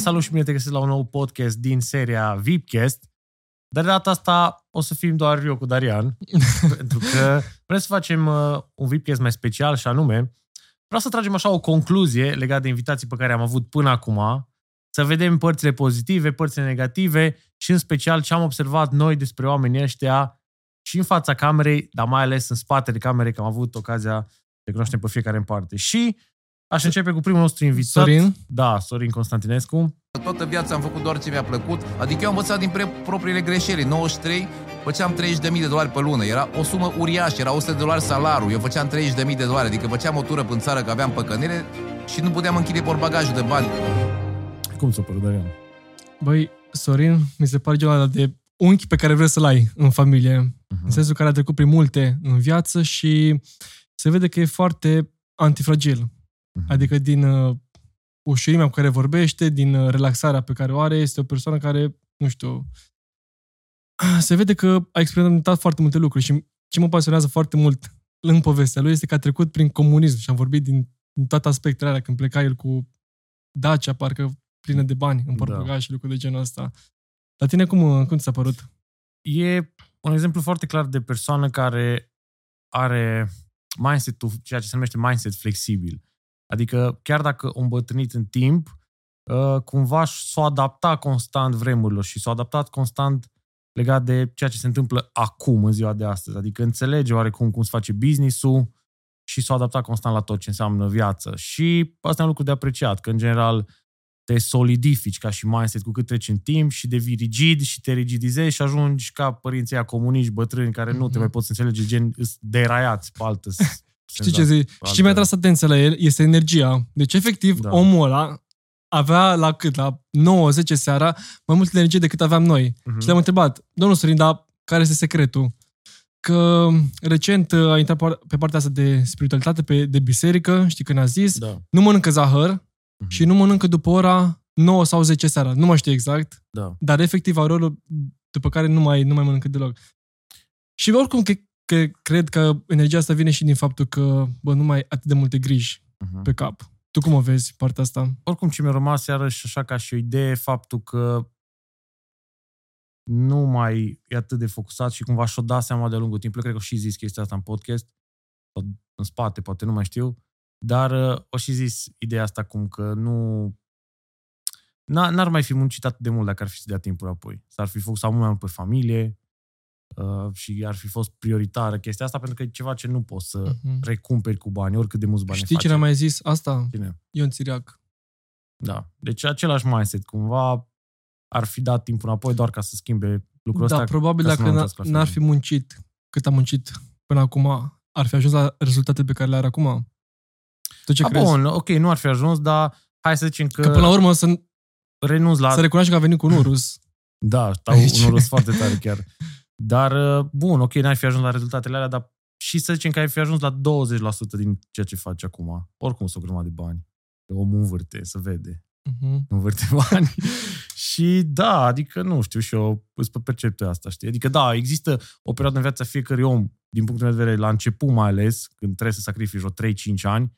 salut și bine te găsesc la un nou podcast din seria VIPcast. Dar de data asta o să fim doar eu cu Darian, pentru că vrem să facem uh, un VIPcast mai special și anume vreau să tragem așa o concluzie legată de invitații pe care am avut până acum, să vedem părțile pozitive, părțile negative și în special ce am observat noi despre oamenii ăștia și în fața camerei, dar mai ales în spatele camerei, că am avut ocazia să cunoaștem pe fiecare în parte. Și Aș începe cu primul nostru invitat. Sorin? Da, Sorin Constantinescu. Toată viața am făcut doar ce mi-a plăcut, adică eu am învățat din pre- propriile greșeli. În 93 făceam 30.000 de dolari pe lună, era o sumă uriașă, era 100 de dolari salariu, eu făceam 30.000 de dolari, adică făceam o tură în țară că aveam păcănire și nu puteam închide portbagajul de bani. Cum s-a părut, Darian? Băi, Sorin, mi se pare genul ăla de unchi pe care vrei să-l ai în familie. Uh-huh. În sensul care a trecut prin multe în viață și se vede că e foarte antifragil. Uh-huh. Adică din uh, ușurimea cu care vorbește, din uh, relaxarea pe care o are, este o persoană care, nu știu, se vede că a experimentat foarte multe lucruri și ce mă pasionează foarte mult în povestea lui este că a trecut prin comunism și am vorbit din, din toate aspectele alea, când pleca el cu Dacia, parcă plină de bani în portbagaj da. și lucruri de genul ăsta. La tine cum, uh, cum ți s-a părut? E un exemplu foarte clar de persoană care are mindset-ul, ceea ce se numește mindset flexibil. Adică chiar dacă o îmbătrânit în timp, uh, cumva s-a adaptat constant vremurilor și s-a adaptat constant legat de ceea ce se întâmplă acum, în ziua de astăzi. Adică înțelege oarecum cum se face business-ul și s-a adaptat constant la tot ce înseamnă viață. Și asta e un lucru de apreciat, că în general te solidifici ca și mindset cu cât treci în timp și devii rigid și te rigidizezi și ajungi ca părinții aia comuniști, bătrâni, care mm-hmm. nu te mhm. mai poți înțelege, gen deraiați pe altă Știi ce zic? Și ce mi-a tras atenția la el este energia. Deci, efectiv, da. omul ăla avea la cât? La 9-10 seara mai multă energie decât aveam noi. Uh-huh. Și le-am întrebat, domnul Sorin, dar care este secretul? Că recent uh, a intrat pe partea asta de spiritualitate, pe, de biserică, știi când a zis, da. nu mănâncă zahăr uh-huh. și nu mănâncă după ora 9 sau 10 seara. Nu mai știu exact, da. dar efectiv au rolul după care nu mai, nu mai mănâncă deloc. Și oricum, că cred că energia asta vine și din faptul că, bă, nu mai ai atât de multe griji uh-huh. pe cap. Tu cum o vezi partea asta? Oricum ce mi-a rămas iarăși așa ca și o idee faptul că nu mai e atât de focusat și cumva și-o da seama de lungul timpului. Cred că și zis chestia asta în podcast, sau în spate, poate nu mai știu, dar uh, o și zis ideea asta cum că nu... N-ar mai fi muncit atât de mult dacă ar fi să dea timpul apoi. S-ar fi focusat mult mai mult pe familie, Uh, și ar fi fost prioritară chestia asta pentru că e ceva ce nu poți să uh-huh. recumperi cu bani, oricât de mulți bani Știi cine a mai zis asta? Cine? Ion Țiriac. Da. Deci același mindset. Cumva ar fi dat timpul înapoi doar ca să schimbe lucrul da, ăsta. Da, probabil dacă n-ar fi muncit cât a muncit până acum, ar fi ajuns la rezultatele pe care le are acum. Tu ce a, crezi? Bun, ok, nu ar fi ajuns, dar hai să zicem că... Că până la urmă să, renunț la... să recunoaște că a venit cu un urus. Da, stau un urus foarte tare chiar. Dar, uh, bun, ok, n-ai fi ajuns la rezultatele alea, dar și să zicem că ai fi ajuns la 20% din ceea ce faci acum. Oricum sunt o grămadă de bani. Omul învârte, se vede. Uh-huh. Învârte bani. și da, adică nu știu și eu îți pe perceptul asta, știi? Adică da, există o perioadă în viața fiecărui om, din punctul meu de vedere, la început mai ales, când trebuie să sacrifici o 3-5 ani,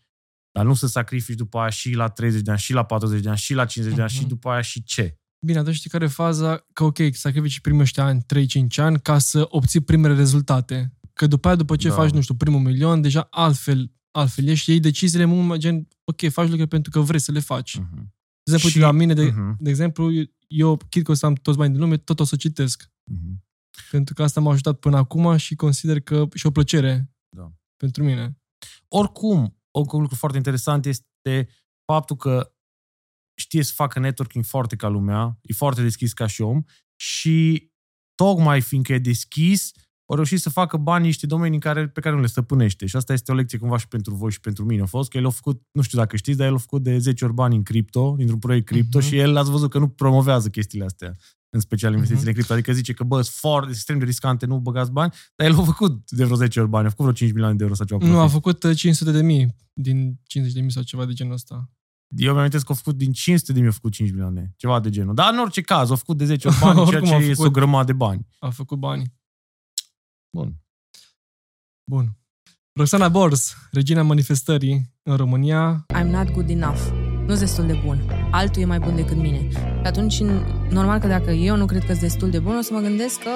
dar nu să sacrifici după aia și la 30 de ani, și la 40 de ani, și la 50 de ani, uh-huh. și după aia și ce? Bine, atunci știi care e faza? Că ok, sacrifici primii ăștia ani, 3-5 ani, ca să obții primele rezultate. Că după aia, după ce da. faci, nu știu, primul milion, deja altfel, altfel ești, iei deciziile mult mai gen, ok, faci lucruri pentru că vrei să le faci. Uh-huh. De exemplu, și, la mine, de, uh-huh. de exemplu, eu, chit că o să am toți banii din lume, tot o să citesc. Uh-huh. Pentru că asta m-a ajutat până acum și consider că și o plăcere da. pentru mine. Oricum, un lucru foarte interesant este faptul că știe să facă networking foarte ca lumea, e foarte deschis ca și om și tocmai fiindcă e deschis, au reușit să facă bani niște domenii care, pe care nu le stăpânește. Și asta este o lecție cumva și pentru voi și pentru mine. A fost că el a făcut, nu știu dacă știți, dar el a făcut de 10 ori bani în cripto, dintr-un proiect cripto uh-huh. și el ați văzut că nu promovează chestiile astea în special investițiile uh-huh. în cripto. Adică zice că, bă, sunt foarte extrem de riscante, nu băgați bani, dar el a făcut de vreo 10 ori bani, a făcut vreo 5 milioane de euro sau ceva. Nu, a făcut 500 uh, de mii din 50 de mii sau ceva de genul ăsta. Eu mi-am că a făcut din 500 de mii, a făcut 5 milioane. Ceva de genul. Dar în orice caz, a făcut de 10 ori bani, ceea ce este o grămadă de bani. A făcut bani. Bun. Bun. Roxana Bors, regina manifestării în România. I'm not good enough. Nu destul de bun. altul e mai bun decât mine. Și atunci, normal că dacă eu nu cred că sunt destul de bun, o să mă gândesc că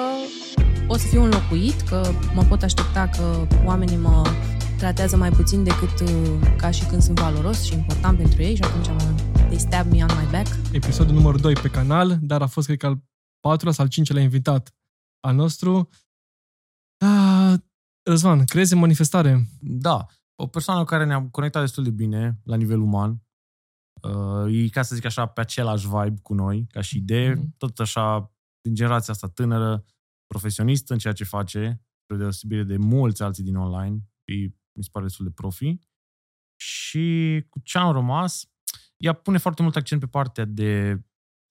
o să fiu înlocuit, că mă pot aștepta că oamenii mă tratează mai puțin decât uh, ca și când sunt valoros și important pentru ei și atunci mă, they stab me on my back. Episodul numărul 2 pe canal, dar a fost, cred că, al patrulea sau al cincilea invitat al nostru. Ah, Răzvan, crezi în manifestare? Da. O persoană cu care ne-am conectat destul de bine la nivel uman. Uh, e, ca să zic așa, pe același vibe cu noi, ca și idee. Mm-hmm. Tot așa, din generația asta tânără, profesionist în ceea ce face, spre deosebire de mulți alții din online. E, mi se pare destul de profi. Și cu ce am rămas, ea pune foarte mult accent pe partea de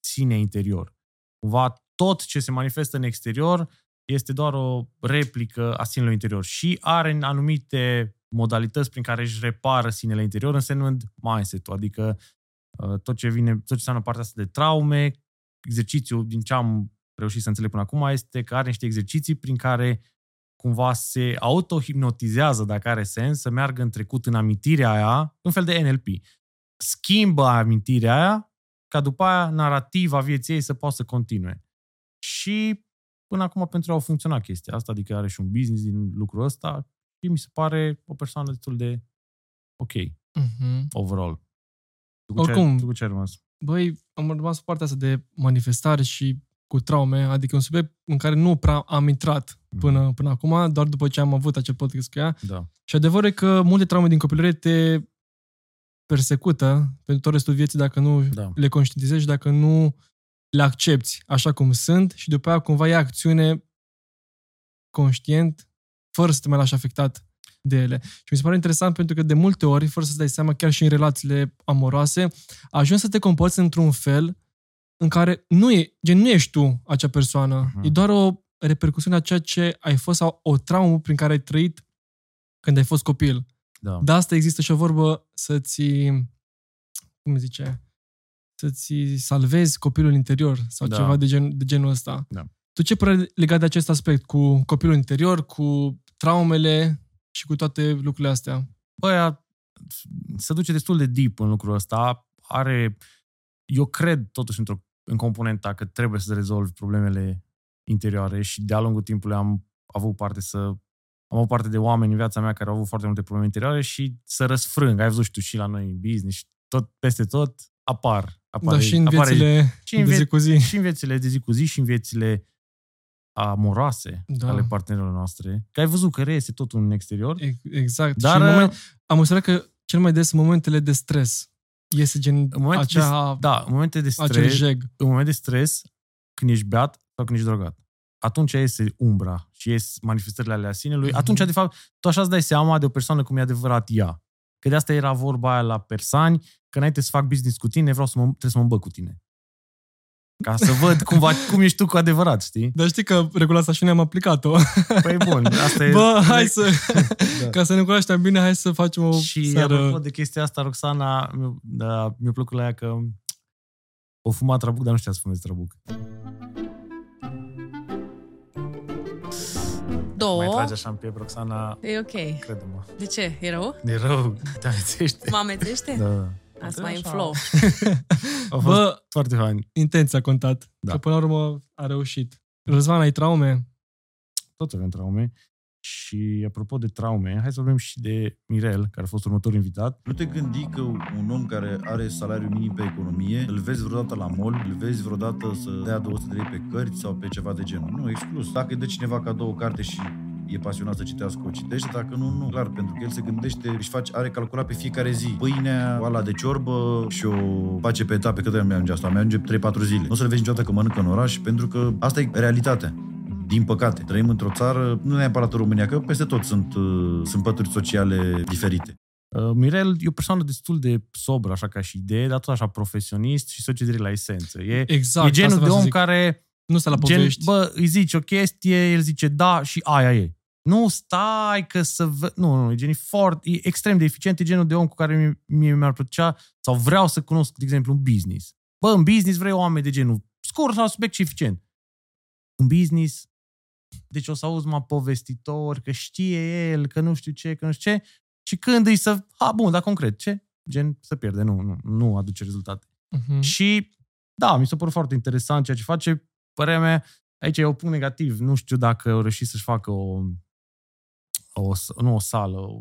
sine interior. Cumva tot ce se manifestă în exterior este doar o replică a sinelui interior și are anumite modalități prin care își repară sinele interior, însemnând mindset-ul, adică uh, tot ce vine, tot ce înseamnă partea asta de traume, exercițiul, din ce am reușit să înțeleg până acum, este că are niște exerciții prin care cumva se autohipnotizează, dacă are sens, să meargă în trecut în amintirea aia, un fel de NLP. Schimbă amintirea aia ca după aia narrativa vieții ei să poată să continue. Și până acum pentru ea a funcționat chestia asta, adică are și un business din lucrul ăsta și mi se pare o persoană destul de ok, Uh-huh. overall. Tu cu Oricum. Ce, tu cu ce ai rămas? Băi, am rămas pe partea asta de manifestare și cu traume, adică un subiect în care nu prea am intrat până, până acum, doar după ce am avut acel podcast cu ea. Da. Și adevărul e că multe traume din copilărie te persecută pentru tot restul vieții dacă nu Da. le conștientizezi și dacă nu le accepti așa cum sunt și după aia cumva ia acțiune conștient, fără să te mai lași afectat de ele. Și mi se pare interesant pentru că de multe ori, fără să-ți dai seama, chiar și în relațiile amoroase, ajungi să te comporți într-un fel în care nu, e, gen, nu ești tu acea persoană. Mhm. E doar o repercusiune a ceea ce ai fost sau o traumă prin care ai trăit când ai fost copil. Da. De asta există și o vorbă să-ți, cum zice, să-ți salvezi copilul interior sau Da. ceva de, gen, de genul ăsta. Da. Tu ce părere legat de acest aspect cu copilul interior, cu traumele și cu toate lucrurile astea? Bă, ea se duce destul de deep în lucrul ăsta. Are, eu cred totuși într-o, în componenta că trebuie să rezolvi problemele interioare și de-a lungul timpului am avut parte să am avut parte de oameni în viața mea care au avut foarte multe probleme interioare și să răsfrâng. Ai văzut și tu și la noi în business și tot, peste tot apar. apare, Dar și în apare, viețile și în de zi vie- cu zi. și în viețile de zi cu zi și în viețile amoroase Da. da. ale partenerilor noastre. Că ai văzut că reiese totul în exterior. E- Exact. Dar și în moment, am observat că cel mai des în momentele de stres iese gen în momente acea, de, da, în momente de acel stres, jeg. în moment de stres, când ești beat sau când ești drogat. Atunci iese umbra și ies manifestările alea sinelui. Mhm. Atunci, de fapt, tu așa îți dai seama de o persoană cum e adevărat ea. Că de asta era vorba aia la persani, că înainte să fac business cu tine, vreau să mă, trebuie să mă îmbăc cu tine. Ca să văd cum, va, cum ești tu cu adevărat, știi? Dar știi că regula asta și ne-am aplicat-o. Păi bun, asta e... Bă, hai să... Da. Ca să ne cunoaștem bine, hai să facem o Și seară... apropo de chestia asta, Roxana, mi-a, da, mi-a plăcut la ea că o fumat trabuc, dar nu știa să fumeze trabuc. Două. Mai trage așa în piept, Roxana, E ok. crede-mă. De ce? E rău? E rău, te amețește. Mă amețește? Da. Asta mai în Așa. flow. A fost Bă, foarte fain. intenția a contat. Da. Că până la urmă a reușit. Răzvan, ai traume? Toți avem traume. Și apropo de traume, hai să vorbim și de Mirel, care a fost următorul invitat. Nu te gândi că un om care are salariu minim pe economie, îl vezi vreodată la mall, îl vezi vreodată să dea 200 de lei pe cărți sau pe ceva de genul. Nu, exclus. Dacă îi dă cineva cadou o carte și e pasionat să citească, o citește, dacă nu, nu. Clar, pentru că el se gândește, își face, are calculat pe fiecare zi. Pâinea, oala de ciorbă și o face pe etape. Cât de merge asta? Merge 3-4 zile. Nu o să-l vezi niciodată că mănâncă în oraș, pentru că asta e realitatea. Din păcate, trăim într-o țară, nu neapărat în România, că peste tot sunt, uh, sunt pături sociale diferite. Uh, Mirel e o persoană destul de sobră, așa ca și idee, dar tot așa profesionist și societate la esență. E, Exact. e genul asta de vreau să om zic. care Nu stă la Gen, povești. bă, îi zici o chestie, el zice da și aia e. Nu stai că să vă... Nu, nu, e, gen, e, foarte, e extrem de eficient, e genul de om cu care mie, mie mi-ar plăcea sau vreau să cunosc, de exemplu, un business. Bă, în business vrei oameni de genul scurt sau subiect și eficient. În business, deci o să auzi mă povestitor, că știe el, că nu știu ce, că nu știu ce, și când îi să... Ha, bun, dar concret, ce? Gen, să pierde, nu, nu, nu aduce rezultate. Mhm. Și da, mi s-a părut foarte interesant ceea ce face. Părerea mea, aici e un punct negativ. Nu știu dacă au reușit să-și facă o, o nu o sală, o,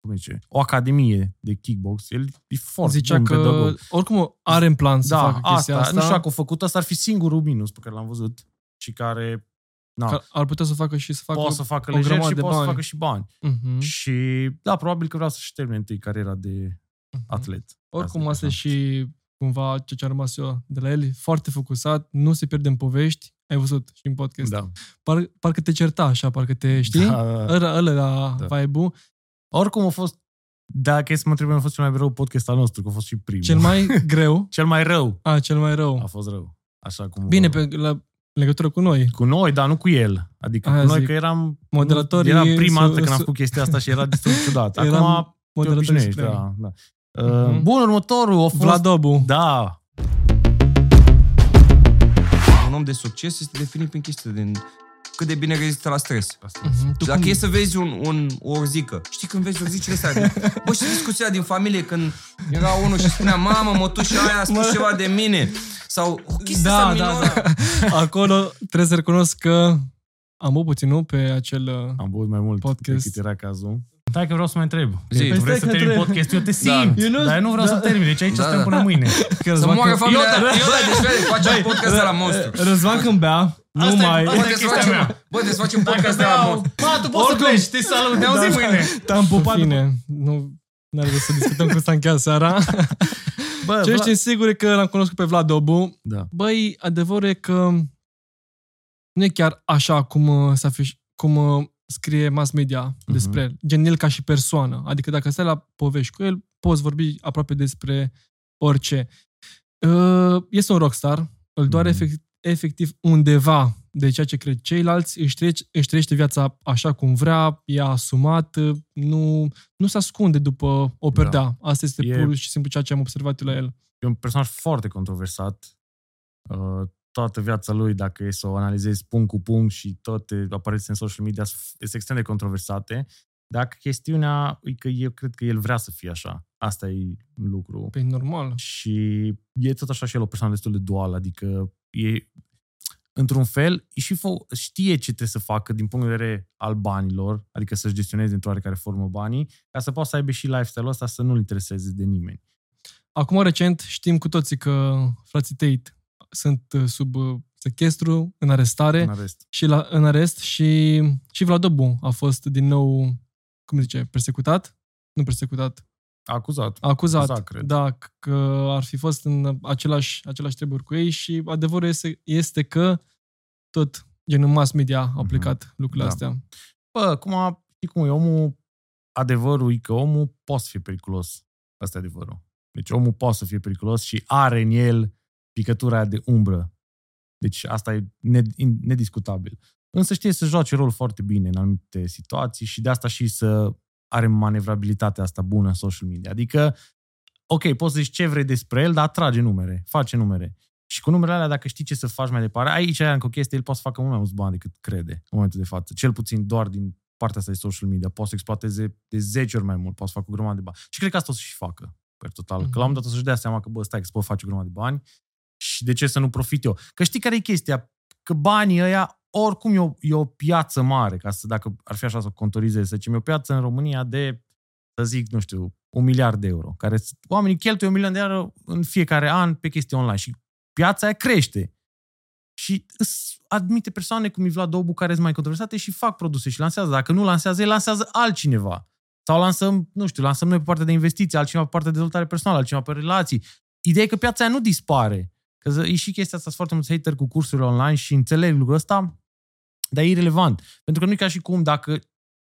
cum zice, o academie de kickbox. El e foarte Zicea bun că pedagog. oricum are în plan să Da, facă chestia asta, asta. nu știu dacă au făcut asta, ar fi singurul minus pe care l-am văzut și care na, că ar putea să facă și să facă poate să facă o lejer grămadă și de poate să bani. facă și bani. Mhm. Și da, probabil că vreau să-și termine întâi cariera de atlet. Oricum, Ca să asta e zic așa. și cumva ce ce-a rămas eu de la el. Foarte focusat, nu se pierde în povești. Ai văzut și în podcast. Da. Par, parcă te certa așa, parcă te știi. Da, da, da. Ăla, ăla era Da. vibe-ul. Oricum a fost, dacă e să mă întreb, a fost cel mai rău podcast al nostru, că a fost și primul. Cel mai greu. cel mai rău A, cel mai a rău. fost rău. Așa cum Bine, pe, la, în legătură cu noi. Cu noi, dar nu cu el. Adică Aia cu noi, zic. că eram... Moderatorii Era prima su- dată când am su- făcut chestia asta și era destul de ciudat. Eram Acum te Moderatorii obișnuiești, supremi. da. da. Uh, Mhm. Bun, următorul a fost... Vladobu. Da, Un om de succes este definit prin chestii din cât de bine rezistă la stres. Mhm. Tu Dacă cum- e să vezi un, un, o orzică, știi când vezi orzicile astea? Bă, și discuția din familie când era unul și spunea, mamă, mătușa aia a spus ceva de mine. Sau o chestie Da, asta da, minoră. da. Acolo trebuie să recunosc că am băut puțin, nu? Pe acel... uh, am băut mai mult Podcast. decât era cazul. Stai că vreau să mai întreb. Zi. Tu Păi vrei stai să că termin trebuie. podcast? Eu te Da. simt. Eu nu- Dar eu nu vreau da. să termin. Deci aici Da, stăm da. până mâine. că Să Răzvan moară când- familia. Eu- Eu, deci vede, facem podcast de la monstru. Răzvan când bea, nu Asta e- mai... Bă, Asta e trebuie să chestia facem, mea. bă, trebuie să facem podcast de la beau, monstru. Ba, tu poți să Oricum. pleci. Te salut. Ne auzim Da, mâine. Te-am pupat bine. Nu n-are rost să discutăm cum s-a încheiat seara. Bă, Ce Vlad- știu sigur e că l-am cunoscut pe Vlad Dobu. Da. Băi, adevărul e că nu e chiar așa cum uh, se afiș, cum uh, scrie mass media despre el. Gen el ca și persoană. Adică dacă stai la povești cu el, poți vorbi aproape despre orice. Uh, Este un rockstar, îl doare Mhm. efect, efectiv undeva de ceea ce cred ceilalți, își, trece, își trăiește viața așa cum vrea, e asumat, uh, nu, nu se ascunde după o perdea. Asta este E- pur și simplu ceea ce am observat eu la el. E un personaj foarte controversat. Uh, toată viața lui, dacă e să o analizezi punct cu punct și toate apariții în social media sunt extrem de controversate. Dacă chestiunea e că eu cred că el vrea să fie așa. Asta e lucru. Pe normal. Și e tot așa și el o persoană destul de duală, adică e, într-un fel, e și fă, știe ce trebuie să facă din punct de vedere al banilor, adică să-și gestioneze într-o oarecare formă banii, ca să poată să aibă și lifestyle-ul ăsta să nu-l intereseze de nimeni. Acum, recent, știm cu toții că frații Tate sunt uh, sub uh, sechestru, în arestare În arest. și la, în arest și, și Vladobu a fost din nou, cum zice, persecutat? Nu persecutat, Acuzat. acuzat. Acuzat, cred. Da, că ar fi fost în același, același treburi cu ei și adevărul este, este că tot genul mass media a Mhm. plecat lucrurile Da. astea. Bă, cum, știi cum e, omul, adevărul e că omul poate să fie periculos. Asta e adevărul. Deci omul poate să fie periculos și are în el picătura aia de umbră. Deci asta e ned- nediscutabil. Însă știe să joace rol foarte bine în anumite situații și de asta și să are manevrabilitatea asta bună în social media. Adică, ok, poți să zici ce vrei despre el, dar atrage numere, face numere. Și cu numerele alea, dacă știi ce să faci mai departe, aici e încă o chestie, el poate să facă mult mai mulți bani decât crede în momentul de față. Cel puțin doar din partea asta de social media. Poate să exploateze de 10 ori mai mult, poate să facă o grămadă de bani. Și cred că asta o să-și facă, per total. Că la un moment dat o să-și dea seama că, bă, stai, că se pot face o grămadă de bani și de ce să nu profit eu. Că știi care e chestia? Că banii ăia, oricum e o, e o piață mare, ca să, dacă ar fi așa să o contorizez, să zicem, e o piață în România de, să zic, nu știu, un miliard de euro, care oamenii cheltuie un milion de euro în fiecare an pe chestii online și piața aia crește. Și îs admite persoane cum e Vlad Dobu care sunt mai controversate și fac produse și lansează. Dacă nu lansează, el lansează altcineva. Sau lansăm, nu știu, lansăm noi pe partea de investiții, altcineva pe partea de dezvoltare personală, altcineva pe relații. Ideea e că piața aia nu dispare. Că e și chestia asta, sunt foarte mulți hater cu cursurile online și înțeleg lucrul ăsta, dar e irrelevant. Pentru că nu e ca și cum dacă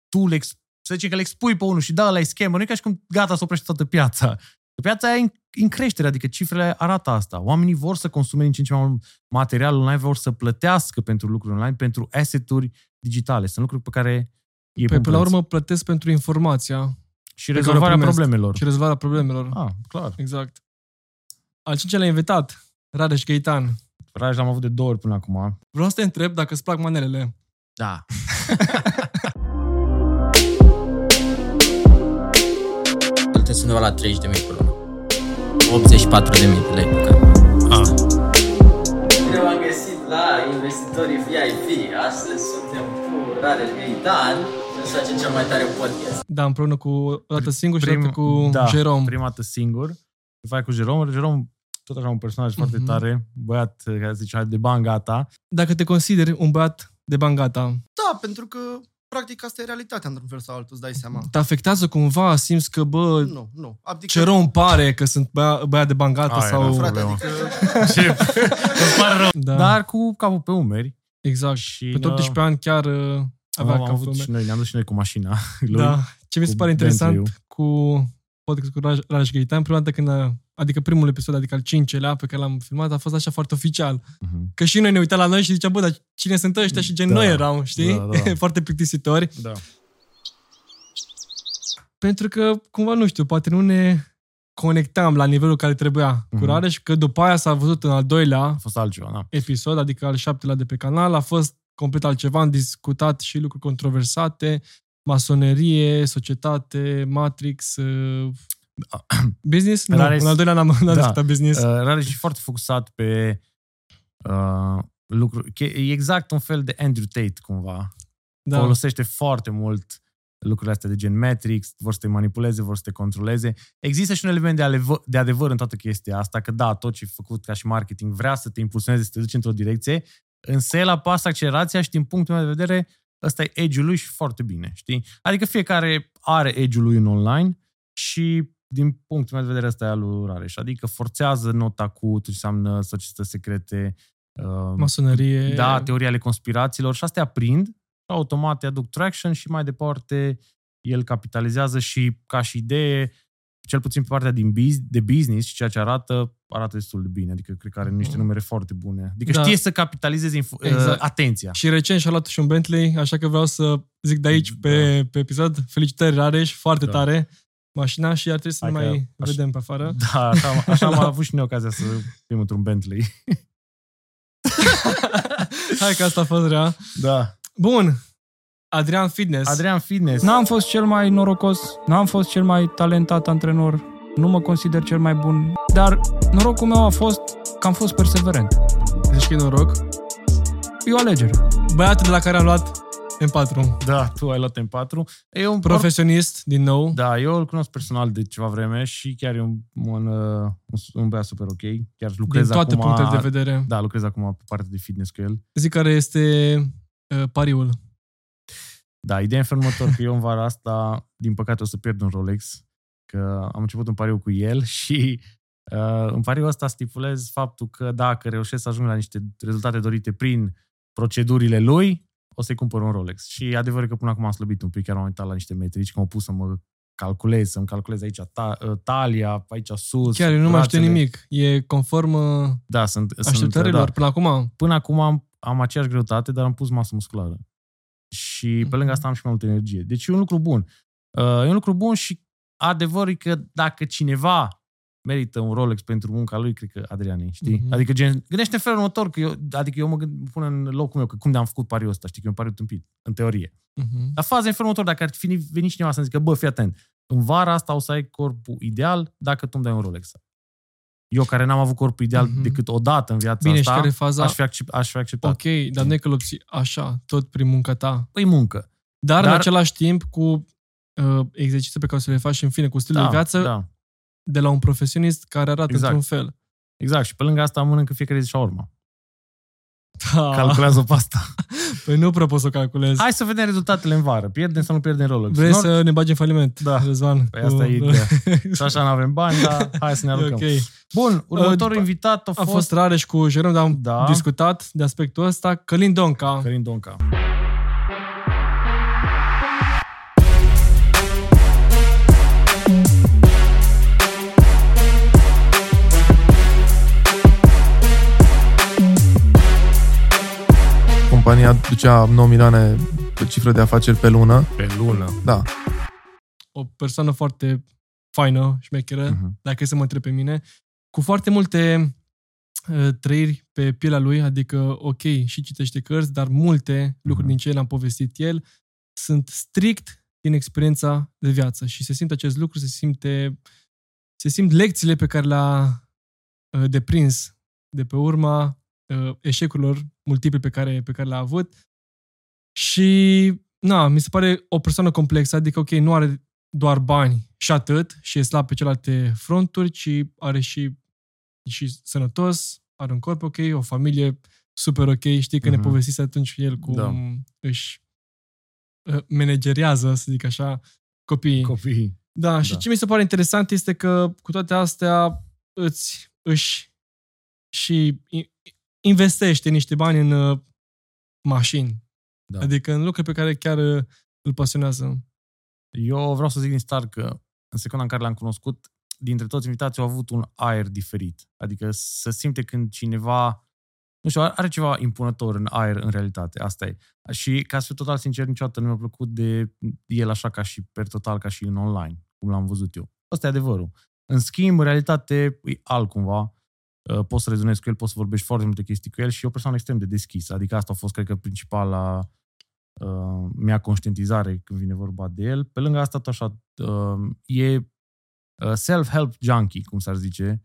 tu le, ex- să zicem că le expui pe unul și da, la scammer, nu e ca și cum gata să oprește toată piața. Că piața aia e în, în creștere, adică cifrele arată asta. Oamenii vor să consume din ce în ce mai mult material online, vor să plătească pentru lucruri online, pentru asset-uri digitale. Sunt lucruri pe care ei Păi, pun până la preț. urmă, plătesc pentru informația și pe care o rezolvarea primesc. problemelor. și rezolvarea problemelor. Ah, clar. Exact. Al cincilea invitat, Rareș Gaitan. Raj l-am avut de două ori până acum. Vreau să te întreb dacă îți plac manelele. Da. Plătesc undeva la 30 de mii pe lună. 84 de mii de lei. Ah. Bine v-am găsit la investitorii VIP. Astăzi suntem cu Rareș Gaitan și să facem cel mai tare podcast. Da, împreună cu o dată singur și o Prim- dată cu da, Jerome. prima dată singur. Se face cu Jerome. Jerome, tot așa un personaj foarte Mhm. tare, băiat care zice de bani gata. Dacă te consideri un băiat de bangata, Da, pentru că practic asta e realitatea într-un fel sau altul, îți dai seama. te afectează cumva, simți că, bă, Nu, nu. Adică, Jerome pare că sunt băia, băiat de bangata Aia sau... era, frate, problemă. adică Ce? Îmi pare rău. Da, Dar cu capul pe umeri. exact. Și Pe 18 ani chiar uh, avea am capul avut meu. și noi, ne-am dus și noi cu mașina lui. Da. Ce mi se cu pare interesant Bentley-ul. cu podcast cu Raj, Raj Gaitan, prima dată când a, adică primul episod, adică al cincelea pe care l-am filmat, a fost așa foarte oficial. Mhm. Că și noi ne uitam la noi și ziceam, bă, dar cine sunt ăștia? Și gen Da. noi eram, știi? Da, da. foarte plictisitori. Da. Pentru că, cumva, nu știu, poate nu ne conectam la nivelul care trebuia cu Mhm. Rareș, că după aia s-a văzut în al doilea A fost altceva, da. episod, adică al șaptelea de pe canal, a fost complet altceva, am discutat și lucruri controversate, masonerie, societate, Matrix, uh, business? Nu, Rareș- în al doilea n-am, n-am Da. discutat business. Uh, Rare și foarte focusat pe uh, lucruri. che- E exact un fel de Andrew Tate, cumva. da. Folosește foarte mult lucrurile astea de gen Matrix, vor să te manipuleze, vor să te controleze. Există și un element de, alevă, de adevăr în toată chestia asta, că da, tot ce e făcut ca și marketing vrea să te impulsioneze, să te duci într-o direcție, însă el apasă accelerația și din punctul meu de vedere ăsta e edge-ul lui și foarte bine, știi? Adică fiecare are edge-ul lui în online și din punctul meu de vedere ăsta e al lui Rareș. Adică forțează nota cu tot ce înseamnă societăți secrete, uh, Masonerie. da, teoria ale conspirațiilor și astea aprind și automat îi aduc traction și mai departe el capitalizează și ca și idee, cel puțin pe partea din biz, de business și ceea ce arată, arată destul de bine. Adică cred că are niște numere foarte bune. Adică Da. știe să capitalizeze inf- Exact. uh, atenția. Și recent și-a luat și un Bentley, așa că vreau să zic de aici pe, pe episod, felicitări Rareș, foarte Da. tare mașina și ar trebui să Hai ne că mai aș- vedem pe afară. Da, așa, am- așa am Da. avut și noi ocazia să fim într-un Bentley. Hai că asta a fost rea. Da. Bun, Adrian Fitness. Adrian Fitness. N-am fost cel mai norocos, n-am fost cel mai talentat antrenor, nu mă consider cel mai bun, dar norocul meu a fost că am fost perseverent. Zici că e noroc. E o alegere. Băiatul de la care am luat M4. Da, tu ai luat în 4. E un Profesionist, din nou. Da, eu îl cunosc personal de ceva vreme și chiar e un, un, uh, un, un băiat super ok. Chiar lucrez din toate acum, punctele de vedere. Da, lucrez acum pe partea de fitness cu el. Zic care este uh, pariul. Da, ideea e în felul următor că eu în vara asta, din păcate, o să pierd un Rolex, că am început un pariu cu el și uh, în pariul ăsta stipulez faptul că dacă reușesc să ajung la niște rezultate dorite prin procedurile lui, o să-i cumpăr un Rolex. Și adevărul că până acum am slăbit un pic, chiar am uitat la niște metrici, că m-au pus să mă calculez, să-mi calculez aici ta, uh, talia, aici sus. Chiar eu nu mai știu brațele. nimic. E conform uh, Da, sunt, sunt așteptărilor da. până acum. Până acum am, am aceeași greutate, dar am pus masă musculară. Și pe lângă asta am și mai multă energie. Deci e un lucru bun. Uh, e un lucru bun și adevărul e că dacă cineva merită un Rolex pentru munca lui, cred că Adrian e, știi? Mhm. Adică gen, gândește în felul următor, că eu, adică eu mă gând, pun în locul meu, că cum de-am făcut pariul ăsta, știi, că e un pariu tâmpit, în teorie. Uh-huh. Dar faza e în felul următor, dacă ar fi venit cineva să zică, bă, fii atent, în vara asta o să ai corpul ideal dacă tu îmi dai un Rolex. Eu care n-am avut corpul ideal Mhm. decât o dată în viața Bine, și asta, care e faza? aș fi, accep- aș fi acceptat. Ok, dar nu e că l-obții așa, tot prin munca ta. Păi muncă. Dar, Dar- în același timp, cu uh, exerciții pe care o să le faci și în fine, cu stilul Da, de viață da. De la un profesionist care arată Exact. într-un fel. Exact. Și pe lângă asta mănâncă fiecare zi și urmă. Da. Calculează pe asta. Păi nu prea pot să o calculez. Hai să vedem rezultatele în vară. Pierdem sau nu pierdem Rolex? Vrei Nor- să ne bagi în faliment, Da. Răzvan? Păi asta e ideea. Și așa nu avem bani, dar hai să ne E aruncăm. ok. Bun, următorul după- invitat a A fost, fost Rareș cu Jerome, dar am Da. discutat de aspectul ăsta. Călin Donca. Călin Donca. Compania ducea 9 milioane de cifră de afaceri pe lună. Pe lună. Da. O persoană foarte faină, șmecheră, Mhm. dacă e să mă întreb pe mine, cu foarte multe uh, trăiri pe pielea lui, adică, ok, și citește cărți, dar multe lucruri din ce le-am povestit el sunt strict din experiența de viață și se simte acest lucru, se simte se simt lecțiile pe care le-a uh, deprins de pe urma uh, eșecurilor multiple pe care, pe care le-a avut. Și, na, mi se pare o persoană complexă, adică, ok, nu are doar bani și atât, și e slab pe celelalte fronturi, ci are și, și sănătos, are un corp ok, o familie super ok. Știi că uh-huh. ne Mhm. povestise atunci el cum Da. își uh, manageriază, să zic așa, copiii. Copiii. Da, și Da. ce mi se pare interesant este că cu toate astea îți își și i- investește niște bani în uh, mașini. Da. Adică în lucruri pe care chiar uh, îl pasionează. Eu vreau să zic din start că în secunda în care l-am cunoscut, dintre toți invitații au avut un aer diferit. Adică să simte când cineva, nu știu, are ceva impunător în aer în realitate. Asta e. Și ca să fiu total sincer, niciodată nu mi-a plăcut de el așa ca și per total, ca și în online, cum l-am văzut eu. Asta e adevărul. În schimb, în realitate, e altcumva. Uh, Poți să rezonezi cu el, poți să vorbești foarte multe chestii cu el și e o persoană extrem de deschisă. Adică asta a fost, cred că, principala uh, mea conștientizare când vine vorba de el. Pe lângă asta, tot așa, uh, e uh, self-help junkie, cum s-ar zice.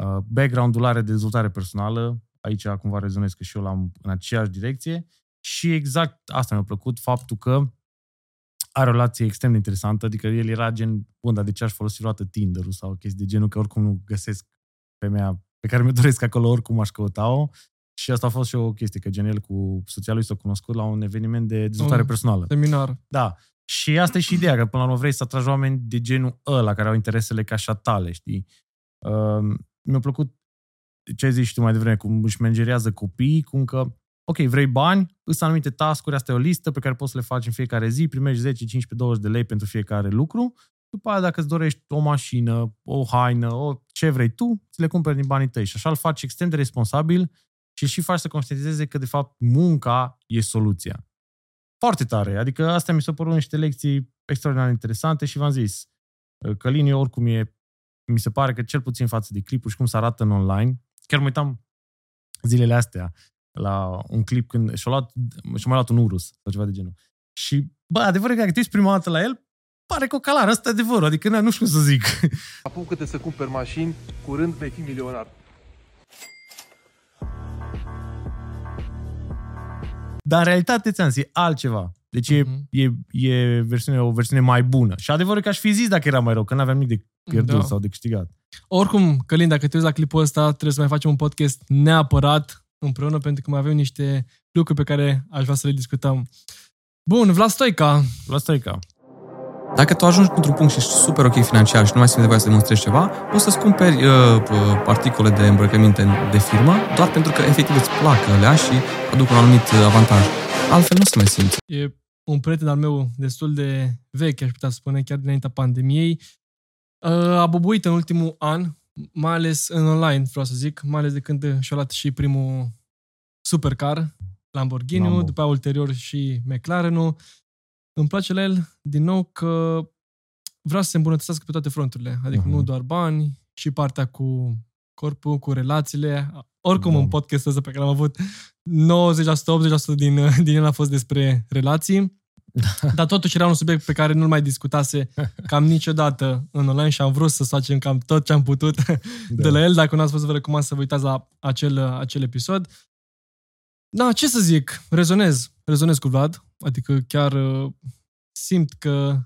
Uh, background-ul are de dezvoltare personală. Aici cumva rezonez că și eu l-am în aceeași direcție. Și exact asta mi-a plăcut, faptul că are o relație extrem de interesantă, adică el era gen, bun, dar de ce aș folosi vreodată Tinder-ul sau chestii de genul, că oricum nu găsesc femeia pe care mi-o doresc acolo, oricum aș căuta-o. Și asta a fost și o chestie, că gen el cu soția lui s-a cunoscut la un eveniment de dezvoltare Un personală. Seminar. Da. Și asta e și ideea, că până la urmă vrei să atragi oameni de genul ăla, care au interesele ca și a tale, știi? Uh, mi-a plăcut ce ai zis și tu mai devreme, cum își mengerează copiii, cum că, ok, vrei bani, sunt anumite tascuri, asta e o listă pe care poți să le faci în fiecare zi, primești 10, 15, 20 de lei pentru fiecare lucru, după aia dacă îți dorești o mașină, o haină, o, ce vrei tu, ți le cumperi din banii tăi și așa îl faci extrem de responsabil și îl și faci să conștientizeze că de fapt munca e soluția. Foarte tare, adică astea mi s-au părut niște lecții extraordinar de interesante și v-am zis, Călin eu oricum e, mi se pare că cel puțin față de clipuri și cum se arată în online, chiar mă uitam zilele astea la un clip când și-a luat, și-a mai luat un urus sau ceva de genul. Și, bă, adevărul e că dacă te uiți prima dată la el, pare cocalar, asta e adevărul, adică na, nu știu cum să zic. Apucă-te să cumperi mașini, curând vei fi milionar. Dar în realitate, ți-am zis, e altceva. Deci e, Mhm. e, e versiune, o versiune mai bună. Și adevărul e că aș fi zis dacă era mai rău, că n-aveam nimic de pierdut Da. sau de câștigat. Oricum, Călin, dacă te uiți la clipul ăsta, trebuie să mai facem un podcast neapărat împreună, pentru că mai avem niște lucruri pe care aș vrea să le discutăm. Bun, Vlad Stoica. Vlad Stoica. Dacă tu ajungi într-un punct și ești super ok financiar și nu mai simți nevoie să demonstrezi ceva, poți să-ți cumperi uh, uh, articole de îmbrăcăminte de firmă doar pentru că efectiv îți plac alea și aduc un anumit uh, avantaj. Altfel nu o să mai simți. E un prieten al meu destul de vechi, aș putea spune, chiar dinaintea pandemiei. Uh, A bubuit în ultimul an, mai ales în online, vreau să zic, mai ales de când și-a luat și primul supercar, Lamborghini, Lambo. după aia ulterior și McLaren-ul. Îmi place la el, din nou, că vrea să se îmbunătățească pe toate fronturile. Adică Mhm. nu doar bani, și partea cu corpul, cu relațiile. Oricum, Da. în podcastul ăsta pe care l-am avut, 90%-80% din, din el a fost despre relații. Dar totuși era un subiect pe care nu-l mai discutase cam niciodată în online și am vrut să facem cam tot ce am putut de la el. Dacă nu ați văzut, vă recomand să vă uitați la acel, acel episod. Da, ce să zic, rezonez. Rezonez cu Vlad. Adică chiar uh, simt că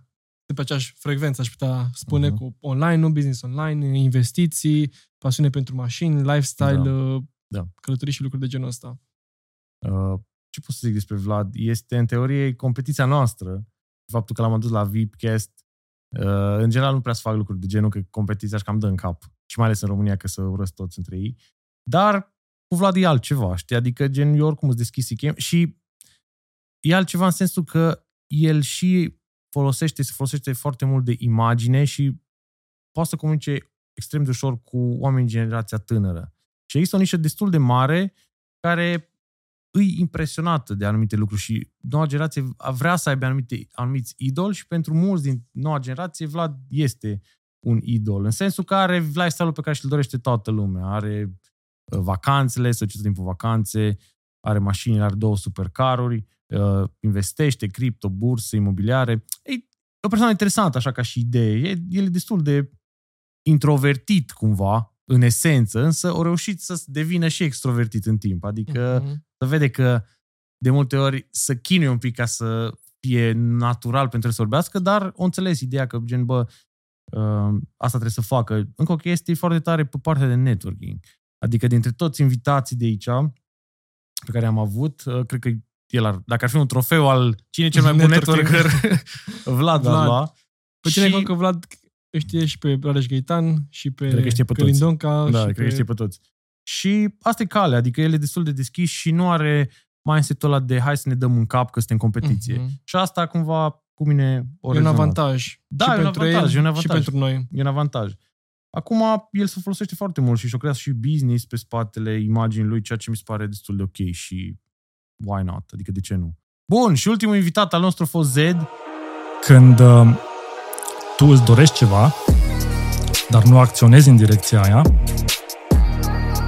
de pe aceeași frecvență, aș putea spune, Mhm. cu online, nu business online, investiții, pasiune pentru mașini, lifestyle, Da. uh, Da. călătorii și lucruri de genul ăsta. Uh, ce pot să zic despre Vlad? Este, în teorie, competiția noastră. Faptul că l-am adus la VIPcast. Uh, în general, nu prea să fac lucruri de genul, că competiția își cam dă în cap. Și mai ales în România, că să urăsc toți între ei. Dar cu Vlad e altceva, știi? Adică, gen, eu oricum îți deschis chem și e altceva în sensul că el și folosește, se folosește foarte mult de imagine și poate să comunice extrem de ușor cu oameni din generația tânără. Și există o nișă destul de mare care îi impresionată de anumite lucruri și noua generație vrea să aibă anumite, anumiți idoli și pentru mulți din noua generație Vlad este un idol. În sensul că are lifestyle-ul pe care și-l dorește toată lumea. Are uh, vacanțele, să tot timpul vacanțe, are mașini, are două supercaruri, uh, investește, cripto, bursă, imobiliare. E o persoană interesantă așa ca și idee. E, el e destul de introvertit cumva, în esență, însă au reușit să devină și extrovertit în timp. Adică Mhm. să vede că de multe ori să chinuie un pic ca să fie natural pentru el să vorbească, dar o înțeles ideea că, gen, bă, uh, asta trebuie să facă. Încă o chestie foarte tare pe partea de networking. Adică dintre toți invitații de aici pe care am avut, uh, cred că el ar, dacă ar fi un trofeu al cine e cel mai bun Networking. networker, Vlad l-ar Vlad. lua. Pe cine Și- și... că Vlad îi știe și pe Rareș Gaitan și pe Cred că știe pe toți. Călin Donca Da, și cred pe... că știe pe toți. Și asta e calea, adică el e destul de deschis și nu are mindset-ul ăla de hai să ne dăm în cap că suntem în competiție. Mhm. Și asta cumva cu mine o E un rezonat. avantaj. Da, și e un pentru avantaj, el, e un avantaj. și pentru noi. E un avantaj. Acum, el se folosește foarte mult și și-o creat și business pe spatele imaginii lui, ceea ce mi se pare destul de ok și why not? Adică de ce nu? Bun, și ultimul invitat al nostru a fost Zed. Când uh, tu îți dorești ceva, dar nu acționezi în direcția aia,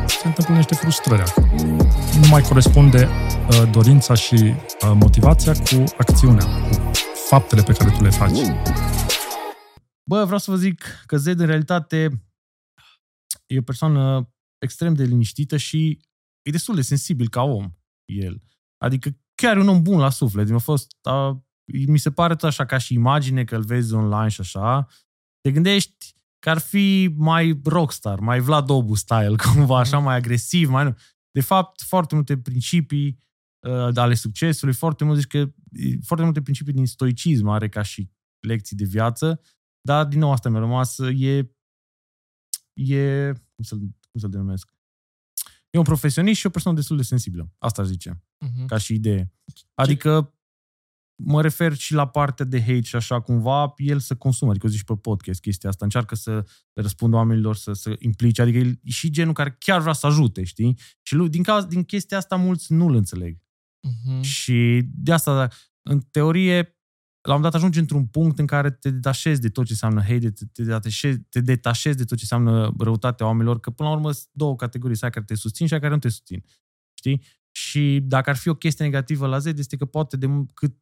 se întâmplă niște frustrări. acolo. Nu mai corespunde uh, dorința și uh, motivația cu acțiunea, cu faptele pe care tu le faci. Bă, vreau să vă zic că Zed în realitate e o persoană extrem de liniștită și e destul de sensibil ca om el. Adică chiar e un om bun la suflet. Mi-a fost, a, mi se pare tot așa ca și imagine că îl vezi online și așa. Te gândești că ar fi mai rockstar, mai Vlad Obu style, cumva așa, mai agresiv, mai nu. De fapt, foarte multe principii uh, ale succesului, foarte mult, zici că e, foarte multe principii din stoicism are ca și lecții de viață, dar din nou asta mi-a rămas, e, e cum să-l, cum să-l denumesc? E un profesionist și o persoană destul de sensibilă. Asta aș zice, Mhm. ca și idee. Adică mă refer și la partea de hate și așa cumva, el să consumă, adică o zici pe podcast chestia asta, încearcă să le răspundă oamenilor, să se implice, adică el e și genul care chiar vrea să ajute, știi? Și lui, din, cauza, din chestia asta mulți nu-l înțeleg. Mhm. Și de asta, în teorie, la un moment dat ajungi într-un punct în care te detașezi de tot ce înseamnă hate, te, te, detașezi, te detașezi de tot ce înseamnă răutatea oamenilor, că până la urmă sunt două categorii, să ai care te susțin și ai care nu te susțin. Știi? Și dacă ar fi o chestie negativă la Z, este că poate de, cât,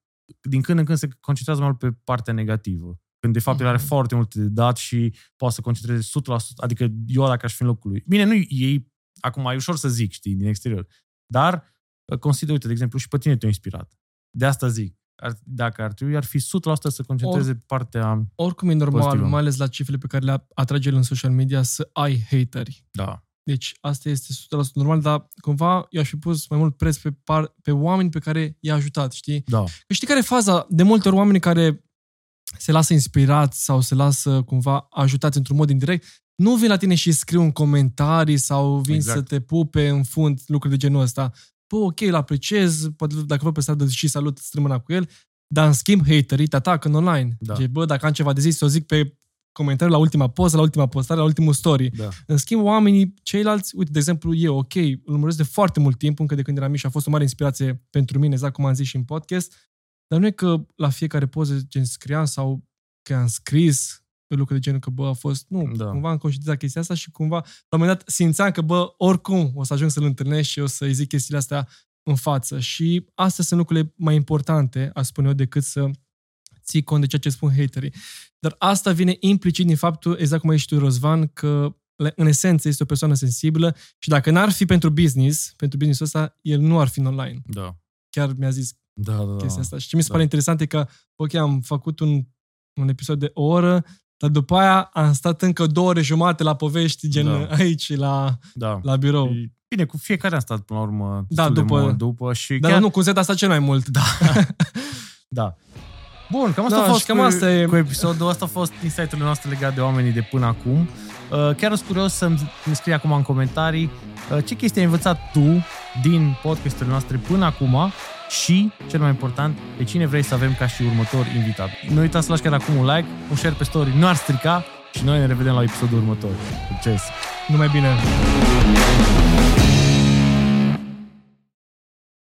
din când în când se concentrează mai mult pe partea negativă. Când de fapt el are Mhm. foarte multe de dat și poate să concentreze 100%, adică eu dacă aș fi în locul lui. Bine, nu ei, acum e ușor să zic, știi, din exterior. Dar uh, consider, uite, de exemplu, și pe tine te-a inspirat. De asta zic. Ar, dacă ar trebui, ar fi 100% să concentreze pe partea... Oricum e normal, pozitivă. mai ales la cifrele pe care le atrage el în social media, să ai hateri. Da. Deci asta este 100% normal, dar cumva eu aș fi pus mai mult preț pe, par, pe oameni pe care i-a ajutat, știi? Da. Că știi care e faza? De multe ori oamenii care se lasă inspirați sau se lasă cumva ajutați într-un mod indirect, nu vin la tine și scriu în comentarii sau vin Exact. să te pupe în fund, lucruri de genul ăsta. Bă, ok, îl apreciez, poate dacă văd pe stradă și salut, strâmâna cu el, dar în schimb haterii te atacă în online. Da. Deci, bă, dacă am ceva de zis, să o zic pe comentariu la ultima poză, la ultima postare, la ultimul story. Da. În schimb, oamenii ceilalți, uite, de exemplu, eu, ok, îl urmăresc de foarte mult timp, încă de când eram mic și a fost o mare inspirație pentru mine, exact cum am zis și în podcast, dar nu e că la fiecare poză gen scriam sau că am scris pe lucruri de genul că, bă, a fost, nu, Da. da. cumva am conștientizat chestia asta și cumva, la un moment dat, simțeam că, bă, oricum o să ajung să-l întâlnesc și o să-i zic chestiile astea în față. Și astea sunt lucrurile mai importante, aș spune eu, decât să ții cont de ceea ce spun haterii. Dar asta vine implicit din faptul, exact cum ai zis tu, Rozvan, că le- în esență este o persoană sensibilă și dacă n-ar fi pentru business, pentru business ăsta, el nu ar fi în online. Da. Chiar mi-a zis Da, da, da. chestia asta. Și ce mi se Da. pare interesant e că, ok, am făcut un, un episod de o oră, dar după aia am stat încă două ore jumate la povești, gen Da. aici, la, Da. la birou. Bine, cu fiecare am stat până la urmă Da, destul de după- mult după și Dar chiar... nu, cu Z a stat cel mai mult. Da. da. Bun, cam asta Da, a fost și cam cu, asta e- cu episodul. Asta a fost insight-urile noastre legate de oamenii de până acum. Uh, chiar sunt curios să-mi îmi scrii acum în comentarii uh, ce chestii ai învățat tu din podcasturile noastre până acum și, cel mai important, pe cine vrei să avem ca și următor invitat. Nu uitați să lași chiar acum un like, un share pe story, nu ar strica și noi ne revedem la episodul următor. Succes! Numai bine!